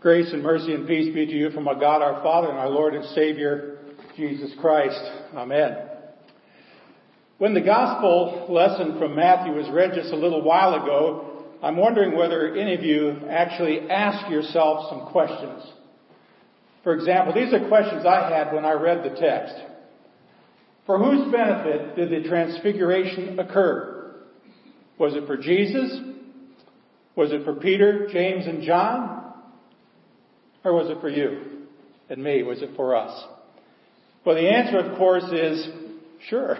Grace and mercy and peace be to you from our God our Father and our Lord and Savior, Jesus Christ. Amen. When the gospel lesson from Matthew was read just a little while ago, I'm wondering whether any of you actually ask yourself some questions. For example, these are questions I had when I read the text. For whose benefit did the transfiguration occur? Was it for Jesus? Was it for Peter, James, and John? Or was it for you and me? Was it for us? Well, the answer, of course, is sure.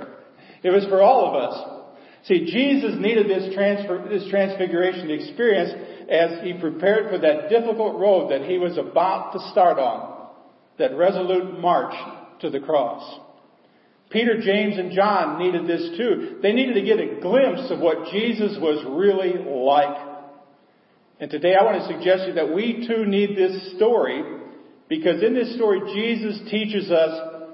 It was for all of us. See, Jesus needed this, transfer, this transfiguration experience as he prepared for that difficult road that he was about to start on, that resolute march to the cross. Peter, James, and John needed this too. They needed to get a glimpse of what Jesus was really like. And today I want to suggest to you that we too need this story because in this story Jesus teaches us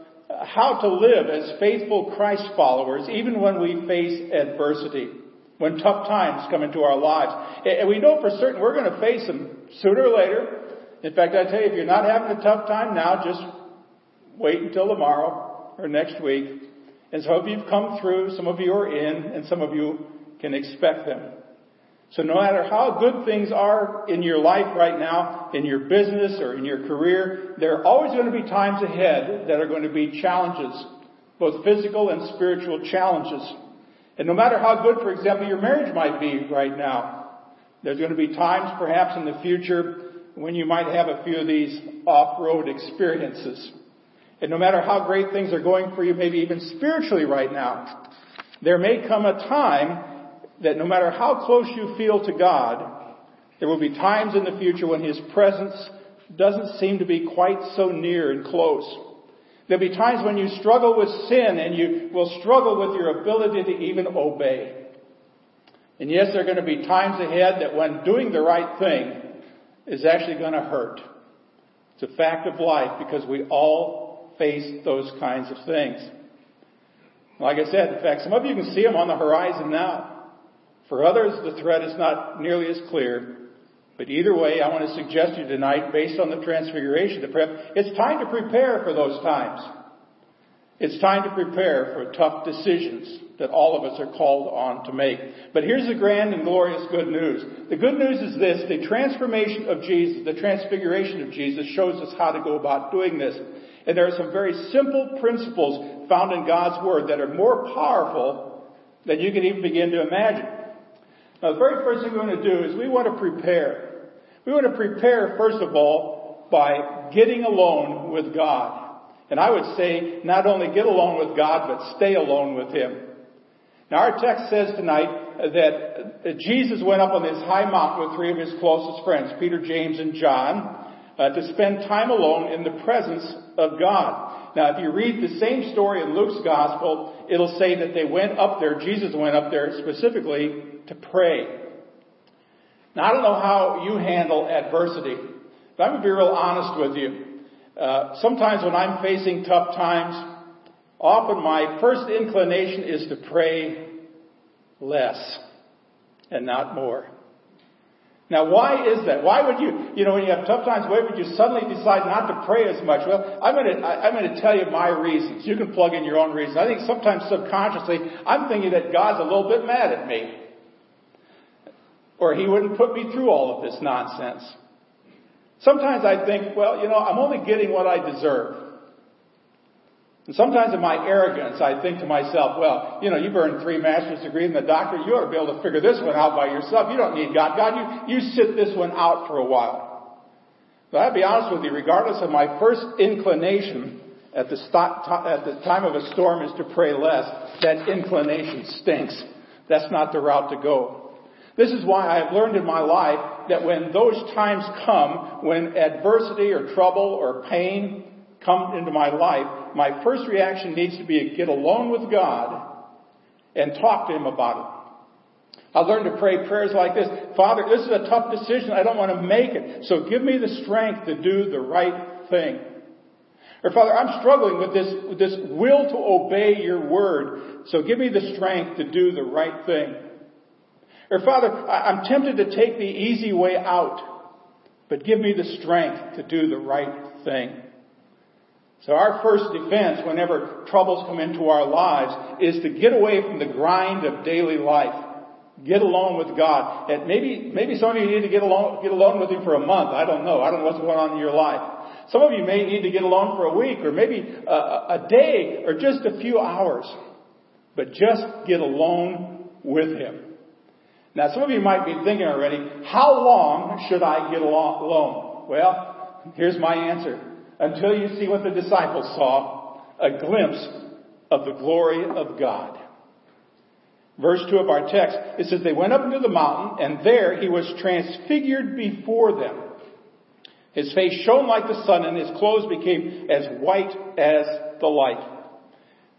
how to live as faithful Christ followers even when we face adversity, when tough times come into our lives. And we know for certain we're going to face them sooner or later. In fact, I tell you, if you're not having a tough time now, just wait until tomorrow or next week. And some of you have come through, some of you are in, and some of you can expect them. So no matter how good things are in your life right now, in your business or in your career, there are always going to be times ahead that are going to be challenges, both physical and spiritual challenges. And no matter how good, for example, your marriage might be right now, there's going to be times perhaps in the future when you might have a few of these off-road experiences. And no matter how great things are going for you, maybe even spiritually right now, there may come a time that no matter how close you feel to God, there will be times in the future when His presence doesn't seem to be quite so near and close. There'll be times when you struggle with sin and you will struggle with your ability to even obey. And yes, there are going to be times ahead that when doing the right thing is actually going to hurt. It's a fact of life because we all face those kinds of things. Like I said, in fact, some of you can see them on the horizon now. For others, the threat is not nearly as clear. But either way, I want to suggest to you tonight, based on the transfiguration, the prep, it's time to prepare for those times. It's time to prepare for tough decisions that all of us are called on to make. But here's the grand and glorious good news. The good news is this, the transformation of Jesus, the transfiguration of Jesus shows us how to go about doing this. And there are some very simple principles found in God's Word that are more powerful than you can even begin to imagine. Now, the very first thing we want to do is we want to prepare. We want to prepare, first of all, by getting alone with God. And I would say not only get alone with God, but stay alone with Him. Now, our text says tonight that Jesus went up on this high mountain with three of his closest friends, Peter, James, and John, uh, to spend time alone in the presence of God. Now, if you read the same story in Luke's gospel, it'll say that they went up there, Jesus went up there specifically to pray. Now, I don't know how you handle adversity, but I'm going to be real honest with you. Uh, sometimes when I'm facing tough times, often my first inclination is to pray less and not more. Now, why is that? Why would you, you know, when you have tough times, why would you suddenly decide not to pray as much? Well, I'm going to, I'm going to tell you my reasons. You can plug in your own reasons. I think sometimes subconsciously, I'm thinking that God's a little bit mad at me or he wouldn't put me through all of this nonsense. Sometimes I think, well, you know, I'm only getting what I deserve. And sometimes in my arrogance, I think to myself, well, you know, you've earned three master's degrees and the doctor, you ought to be able to figure this one out by yourself. You don't need God. God, you, you sit this one out for a while. But I'll be honest with you, regardless of my first inclination at the, at the time of a storm is to pray less, that inclination stinks. That's not the route to go. This is why I have learned in my life that when those times come, when adversity or trouble or pain come into my life, my first reaction needs to be to get alone with God and talk to Him about it. I learned to pray prayers like this. Father, this is a tough decision. I don't want to make it. So give me the strength to do the right thing. Or Father, I'm struggling with this, with this will to obey your word. So give me the strength to do the right thing. Or Father, I'm tempted to take the easy way out. but give me the strength to do the right thing. So our first defense whenever troubles come into our lives is to get away from the grind of daily life. Get alone with God. And maybe, maybe some of you need to get alone, get alone with Him for a month. I don't know. I don't know what's going on in your life. Some of you may need to get alone for a week or maybe a, a day or just a few hours. But just get alone with Him. Now some of you might be thinking already, how long should I get alone? Well, here's my answer. Until you see what the disciples saw, a glimpse of the glory of God. Verse 2 of our text, it says, They went up into the mountain, and there he was transfigured before them. His face shone like the sun, and his clothes became as white as the light.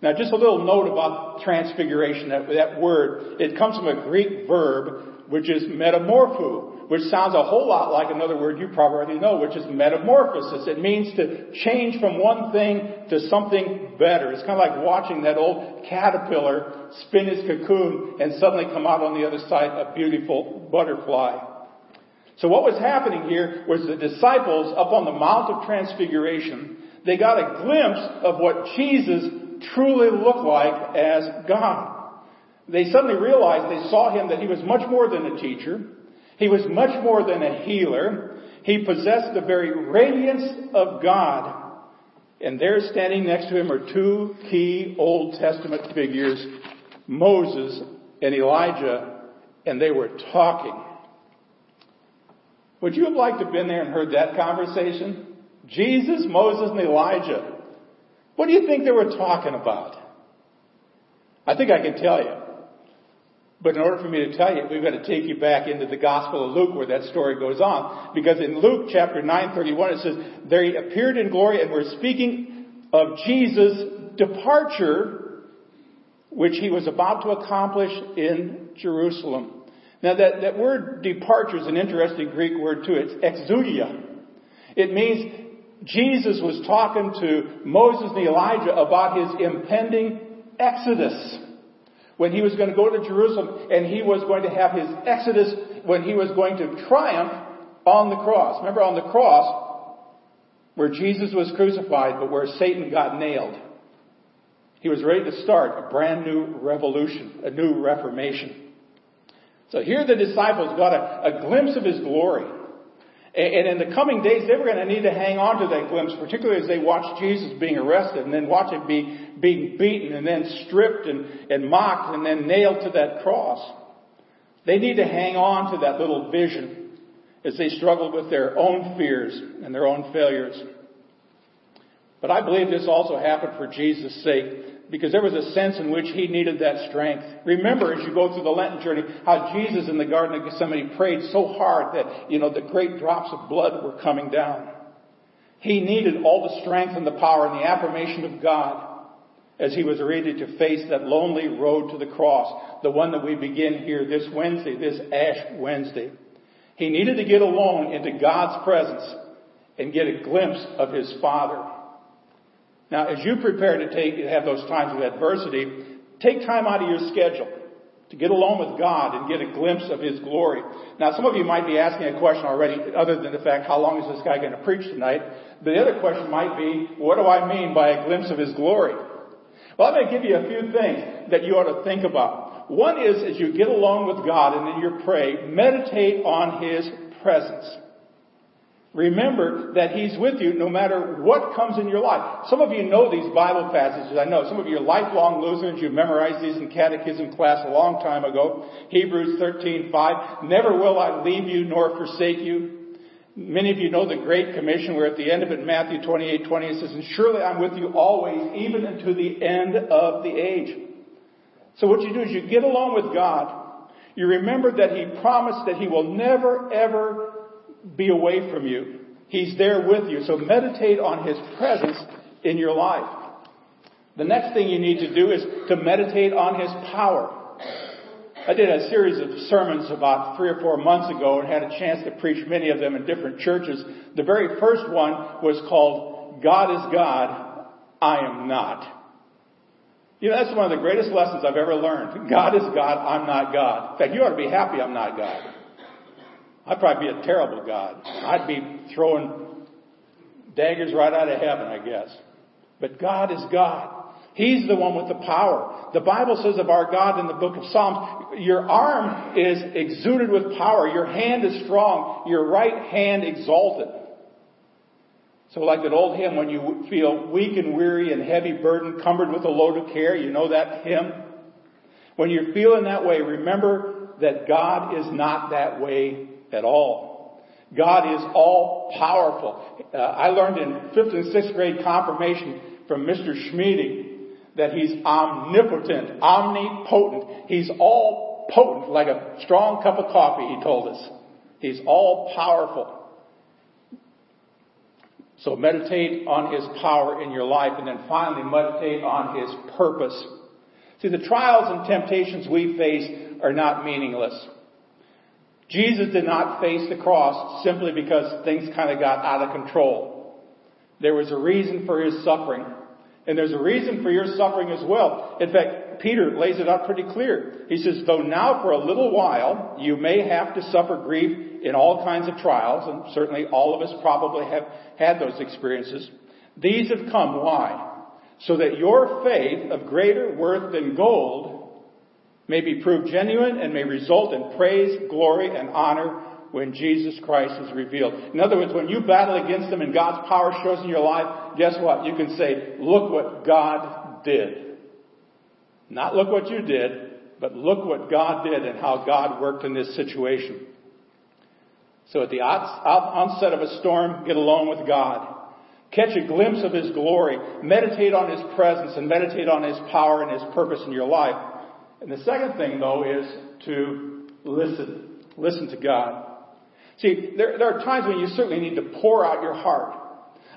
Now, just a little note about transfiguration, that, that word, it comes from a Greek verb, which is metamorpho, which sounds a whole lot like another word you probably already know, which is metamorphosis. It means to change from one thing to something better. It's kind of like watching that old caterpillar spin his cocoon and suddenly come out on the other side a beautiful butterfly. So what was happening here was the disciples up on the Mount of Transfiguration, they got a glimpse of what Jesus truly look like as God. They suddenly realized they saw him that he was much more than a teacher. He was much more than a healer. He possessed the very radiance of God. And there standing next to him are two key Old Testament figures, Moses and Elijah, and they were talking. Would you have liked to have been there and heard that conversation? Jesus, Moses, and Elijah. What do you think they were talking about? I think I can tell you. But in order for me to tell you, we've got to take you back into the Gospel of Luke where that story goes on. Because in Luke chapter 9:31 it says, "They appeared in glory and were speaking of Jesus' departure, which he was about to accomplish in Jerusalem." Now that, that word departure is an interesting Greek word too. It's exousia. It means Jesus was talking to Moses and Elijah about his impending exodus. When he was going to go to Jerusalem and he was going to have his exodus when he was going to triumph on the cross. Remember on the cross where Jesus was crucified but where Satan got nailed. He was ready to start a brand new revolution, a new reformation. So here the disciples got a, a glimpse of his glory. And in the coming days, they were going to need to hang on to that glimpse, particularly as they watched Jesus being arrested and then watch him be, being beaten and then stripped and, and mocked and then nailed to that cross. They need to hang on to that little vision as they struggled with their own fears and their own failures. But I believe this also happened for Jesus' sake because there was a sense in which he needed that strength. Remember as you go through the Lenten journey how Jesus in the Garden of Gethsemane prayed so hard that, you know, the great drops of blood were coming down. He needed all the strength and the power and the affirmation of God as he was ready to face that lonely road to the cross, the one that we begin here this Wednesday, this Ash Wednesday. He needed to get alone into God's presence and get a glimpse of his Father. Now, as you prepare to take, have those times of adversity, take time out of your schedule to get alone with God and get a glimpse of His glory. Now, some of you might be asking a question already, other than the fact, how long is this guy going to preach tonight? But the other question might be, what do I mean by a glimpse of His glory? Well, I'm going to give you a few things that you ought to think about. One is, as you get alone with God and in your pray, meditate on His presence. Remember that He's with you no matter what comes in your life. Some of you know these Bible passages. I know some of you are lifelong Lutherans. You memorized these in catechism class a long time ago. Hebrews 13:5. Never will I leave you nor forsake you. Many of you know the Great Commission where at the end of it, Matthew 28, 20, it says, and surely I'm with you always, even unto the end of the age. So what you do is you get along with God. You remember that He promised that He will never ever be away from you. He's there with you. So meditate on His presence in your life. The next thing you need to do is to meditate on His power. I did a series of sermons about three or four months ago and had a chance to preach many of them in different churches. The very first one was called God is God, I am not. You know, that's one of the greatest lessons I've ever learned. God is God, I'm not God. In fact, you ought to be happy I'm not God. I'd probably be a terrible God. I'd be throwing daggers right out of heaven, I guess. But God is God. He's the one with the power. The Bible says of our God in the book of Psalms, your arm is exuded with power. Your hand is strong. Your right hand exalted. So like that old hymn, when you feel weak and weary and heavy burden, cumbered with a load of care, you know that hymn? When you're feeling that way, remember that God is not that way at all. God is all powerful. Uh, I learned in fifth and sixth grade confirmation from Mr. Schmieding that he's omnipotent, omnipotent. He's all potent, like a strong cup of coffee, he told us. He's all powerful. So meditate on His power in your life and then finally meditate on His purpose. See, the trials and temptations we face are not meaningless. Jesus did not face the cross simply because things kind of got out of control. There was a reason for His suffering. And there's a reason for your suffering as well. In fact, Peter lays it out pretty clear. He says, though now for a little while you may have to suffer grief in all kinds of trials, and certainly all of us probably have had those experiences. These have come. Why? So that your faith of greater worth than gold may be proved genuine and may result in praise, glory, and honor when Jesus Christ is revealed. In other words, when you battle against them and God's power shows in your life, guess what? You can say, look what God did. Not look what you did, but look what God did and how God worked in this situation. So at the onset of a storm, get alone with God. Catch a glimpse of His glory. Meditate on His presence and meditate on His power and His purpose in your life. And the second thing though is to listen. Listen to God. See, there, there are times when you certainly need to pour out your heart.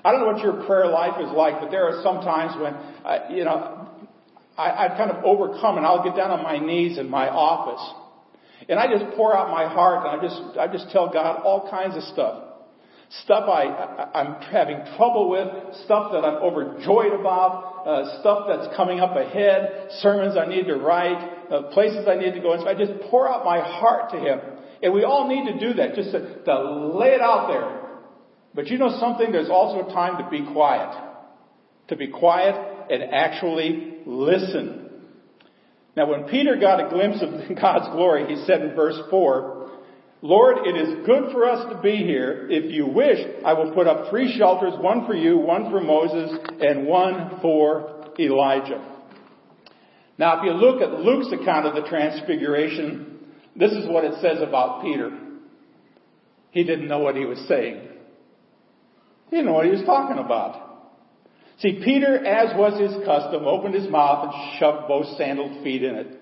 I don't know what your prayer life is like, but there are some times when, uh, you know, I, I've kind of overcome and I'll get down on my knees in my office. And I just pour out my heart and I just, I just tell God all kinds of stuff. Stuff I, I, I'm having trouble with, stuff that I'm overjoyed about, uh, stuff that's coming up ahead, sermons I need to write, uh, places I need to go. And so I just pour out my heart to Him. And we all need to do that, just to, to lay it out there. But you know something? There's also a time to be quiet. To be quiet and actually listen. Now when Peter got a glimpse of God's glory, he said in verse 4, Lord, it is good for us to be here. If you wish, I will put up three shelters, one for you, one for Moses, and one for Elijah. Now if you look at Luke's account of the transfiguration, this is what it says about Peter. He didn't know what he was saying. He didn't know what he was talking about. See, Peter, as was his custom, opened his mouth and shoved both sandaled feet in it.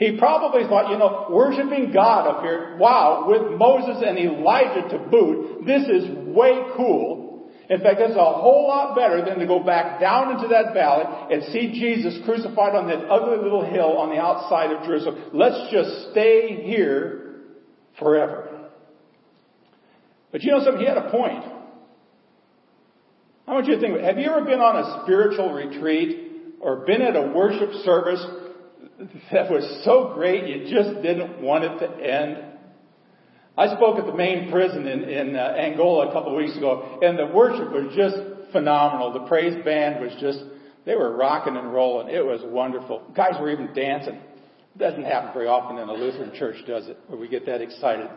He probably thought, you know, worshiping God up here, wow, with Moses and Elijah to boot, this is way cool. In fact, that's a whole lot better than to go back down into that valley and see Jesus crucified on that ugly little hill on the outside of Jerusalem. Let's just stay here forever. But you know something? He had a point. I want you to think, have you ever been on a spiritual retreat or been at a worship service that was so great you just didn't want it to end? I spoke at the main prison in, in uh, Angola a couple of weeks ago, and the worship was just phenomenal. The praise band was just, they were rocking and rolling. It was wonderful. Guys were even dancing. It doesn't happen very often in a Lutheran church, does it? Where we get that excited.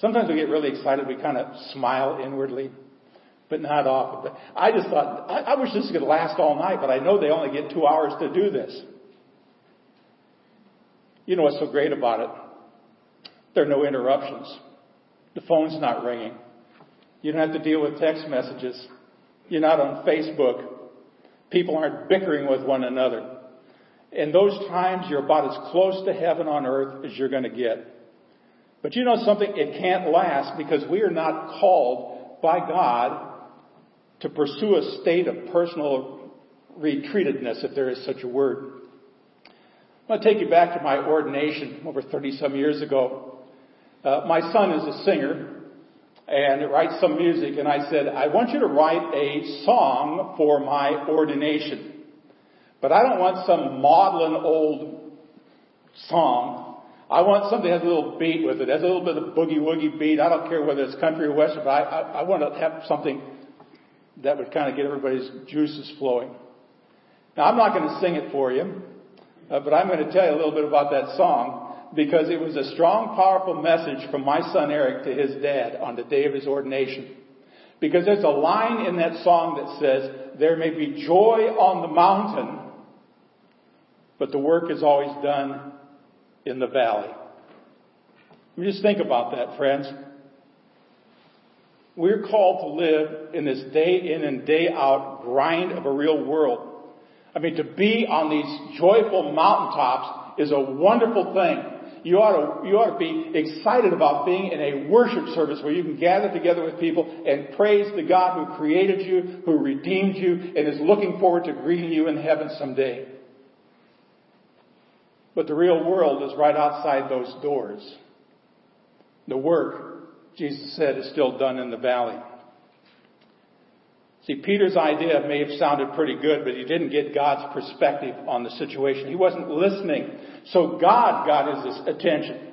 Sometimes we get really excited, we kind of smile inwardly, but not often. But I just thought, I, I wish this could last all night, but I know they only get two hours to do this. You know what's so great about it? There are no interruptions. The phone's not ringing. You don't have to deal with text messages. You're not on Facebook. People aren't bickering with one another. In those times, you're about as close to heaven on earth as you're going to get. But you know something? It can't last because we are not called by God to pursue a state of personal retreatedness, if there is such a word. I want to take you back to my ordination over 30 some years ago. Uh, my son is a singer and writes some music, and I said, I want you to write a song for my ordination. But I don't want some maudlin old song. I want something that has a little beat with it, has a little bit of boogie woogie beat. I don't care whether it's country or western, but I, I, I want to have something that would kind of get everybody's juices flowing. Now I'm not going to sing it for you, uh, but I'm going to tell you a little bit about that song because it was a strong, powerful message from my son Eric to his dad on the day of his ordination. Because there's a line in that song that says, there may be joy on the mountain, but the work is always done in the valley. Just think about that, friends. We're called to live in this day in and day out grind of a real world. I mean, to be on these joyful mountaintops is a wonderful thing. You ought to, you ought to be excited about being in a worship service where you can gather together with people and praise the God who created you, who redeemed you, and is looking forward to greeting you in heaven someday. But the real world is right outside those doors. The work, Jesus said, is still done in the valley. See, Peter's idea may have sounded pretty good, but he didn't get God's perspective on the situation. He wasn't listening. So God got his attention.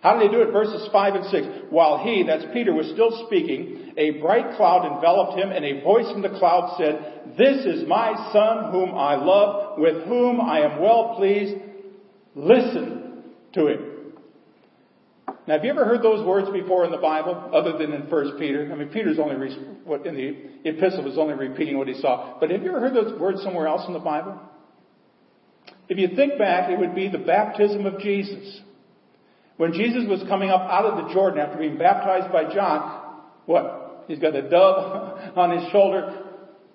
How did he do it? Verses 5 and 6. While he, that's Peter, was still speaking, a bright cloud enveloped him, and a voice from the cloud said, This is my son whom I love, with whom I am well pleased. Listen to him. Now, have you ever heard those words before in the Bible, other than in First Peter? I mean, Peter's only what in the epistle was only repeating what he saw. But have you ever heard those words somewhere else in the Bible? If you think back, it would be the baptism of Jesus. When Jesus was coming up out of the Jordan after being baptized by John, what? He's got a dove on his shoulder.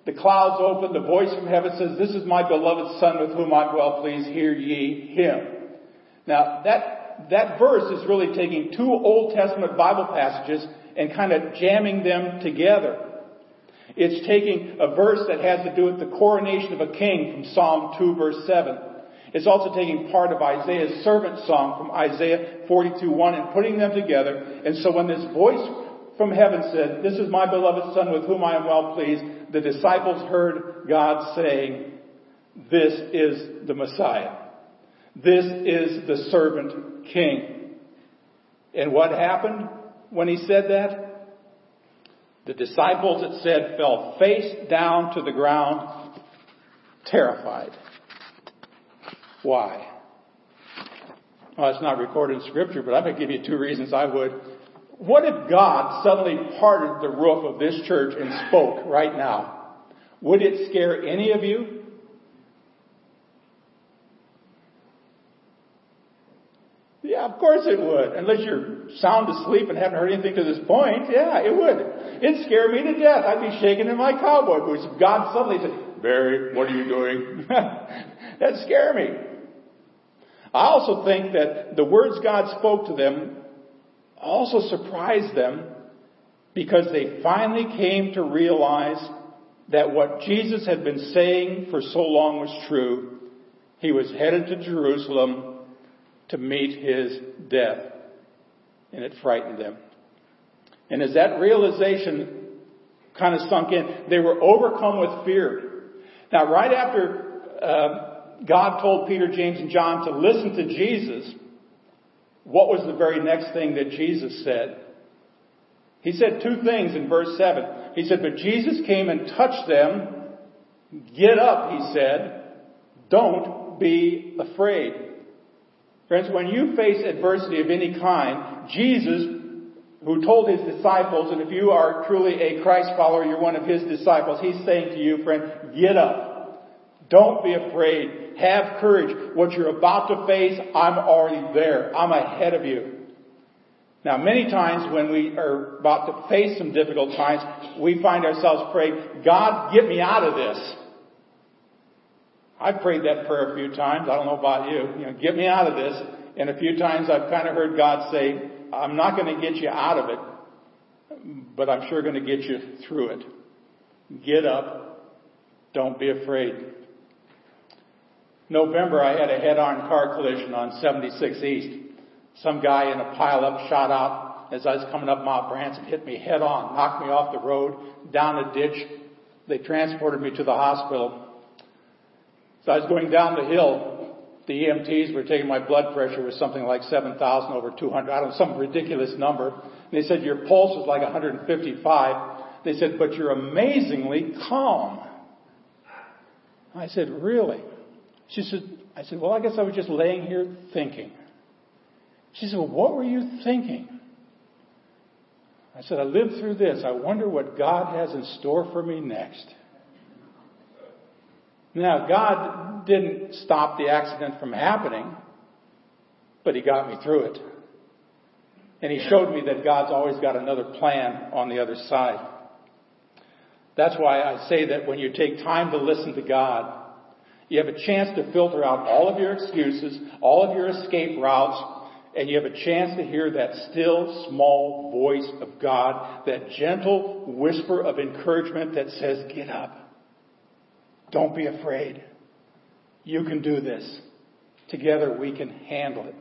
The clouds open. The voice from heaven says, This is my beloved Son with whom I'm well pleased. Hear ye him. Now, that that verse is really taking two Old Testament Bible passages and kind of jamming them together. It's taking a verse that has to do with the coronation of a king from Psalm 2 verse 7. It's also taking part of Isaiah's servant song from Isaiah 42 1 and putting them together. And so when this voice from heaven said, This is my beloved son with whom I am well pleased, the disciples heard God saying, This is the Messiah. This is the servant king. And what happened when he said that? The disciples, it said, fell face down to the ground, terrified. Why? Well, it's not recorded in scripture, but I'm going to give you two reasons I would. What if God suddenly parted the roof of this church and spoke right now? Would it scare any of you? Of course it would. Unless you're sound asleep and haven't heard anything to this point, yeah, it would. It'd scare me to death. I'd be shaking in my cowboy boots if God suddenly said, Barry, what are you doing? That'd scare me. I also think that the words God spoke to them also surprised them because they finally came to realize that what Jesus had been saying for so long was true. He was headed to Jerusalem to meet his death. And it frightened them. And as that realization kind of sunk in, they were overcome with fear. Now, right after uh, God told Peter, James, and John to listen to Jesus, what was the very next thing that Jesus said? He said two things in verse 7. He said, But Jesus came and touched them. Get up, he said. Don't be afraid. Friends, when you face adversity of any kind, Jesus, who told his disciples, and if you are truly a Christ follower, you're one of his disciples, he's saying to you, friend, get up. Don't be afraid. Have courage. What you're about to face, I'm already there. I'm ahead of you. Now, many times when we are about to face some difficult times, we find ourselves praying, God, get me out of this. I've prayed that prayer a few times. I don't know about you. You know, get me out of this. And a few times I've kind of heard God say, I'm not going to get you out of it, but I'm sure going to get you through it. Get up. Don't be afraid. November, I had a head-on car collision on 76 East. Some guy in a pileup shot out as I was coming up Mount Branson, hit me head on, knocked me off the road, down a ditch. They transported me to the hospital. So I was going down the hill the EMTs were taking my blood pressure was something like 7,000 over 200. I don't know, some ridiculous number. And they said, your pulse was like 155. They said, but you're amazingly calm. I said, really? She said, I said, well, I guess I was just laying here thinking. She said, well, what were you thinking? I said, I lived through this. I wonder what God has in store for me next. Now, God didn't stop the accident from happening, but He got me through it. And He showed me that God's always got another plan on the other side. That's why I say that when you take time to listen to God, you have a chance to filter out all of your excuses, all of your escape routes, and you have a chance to hear that still small voice of God, that gentle whisper of encouragement that says, get up. Don't be afraid. You can do this. Together we can handle it.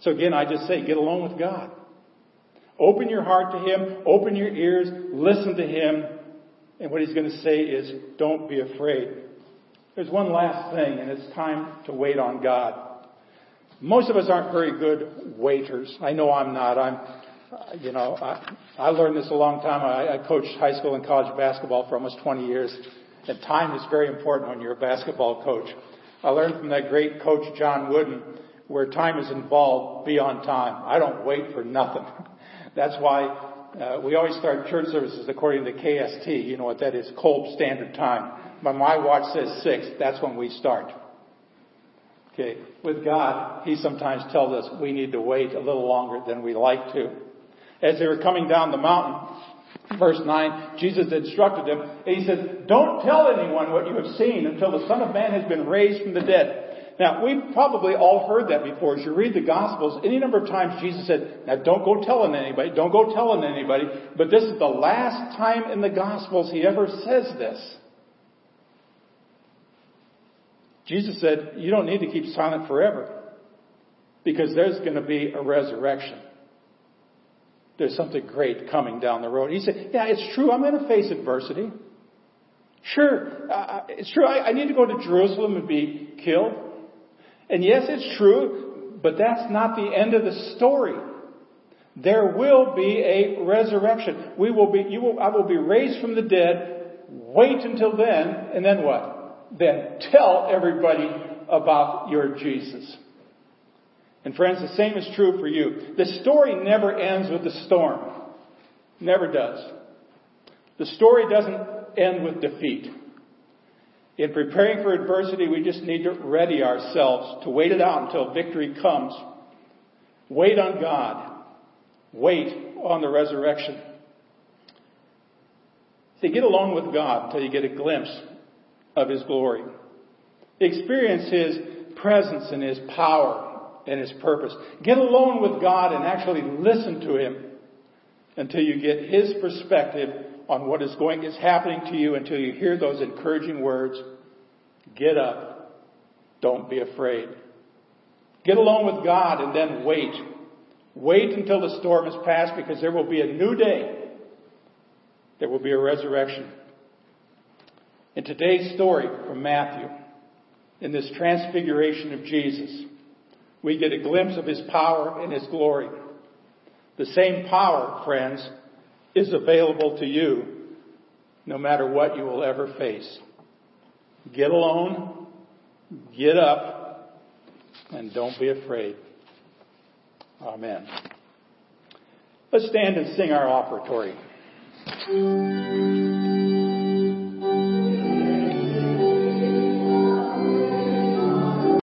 So again, I just say, get along with God. Open your heart to Him, open your ears, listen to Him, and what He's going to say is, don't be afraid. There's one last thing, and it's time to wait on God. Most of us aren't very good waiters. I know I'm not. I'm, uh, you know, I, I learned this a long time. I, I coached high school and college basketball for almost 20 years, and time is very important when you're a basketball coach. I learned from that great coach John Wooden, where time is involved, be on time. I don't wait for nothing. That's why uh, we always start church services according to KST. You know what that is? Kolb Standard Time. But my watch says six. That's when we start. Okay. With God, He sometimes tells us we need to wait a little longer than we like to. As they were coming down the mountain, verse 9, Jesus instructed them, and He said, don't tell anyone what you have seen until the Son of Man has been raised from the dead. Now, we've probably all heard that before. As you read the Gospels, any number of times Jesus said, now don't go telling anybody, don't go telling anybody, but this is the last time in the Gospels He ever says this. Jesus said, you don't need to keep silent forever because there's going to be a resurrection. There's something great coming down the road. He said, yeah, it's true. I'm going to face adversity. Sure, uh, it's true. I, I need to go to Jerusalem and be killed. And yes, it's true, but that's not the end of the story. There will be a resurrection. We will be, you will, I will be raised from the dead. Wait until then, and then what? then tell everybody about your Jesus. And friends, the same is true for you. The story never ends with the storm. Never does. The story doesn't end with defeat. In preparing for adversity, we just need to ready ourselves to wait it out until victory comes. Wait on God. Wait on the resurrection. To get along with God until you get a glimpse of His glory. Experience His presence and His power and His purpose. Get alone with God and actually listen to Him until you get His perspective on what is going, is happening to you until you hear those encouraging words. Get up. Don't be afraid. Get alone with God and then wait. Wait until the storm has passed because there will be a new day. There will be a resurrection. In today's story from Matthew, in this transfiguration of Jesus, we get a glimpse of his power and his glory. The same power, friends, is available to you no matter what you will ever face. Get alone, get up, and don't be afraid. Amen. Let's stand and sing our offertory.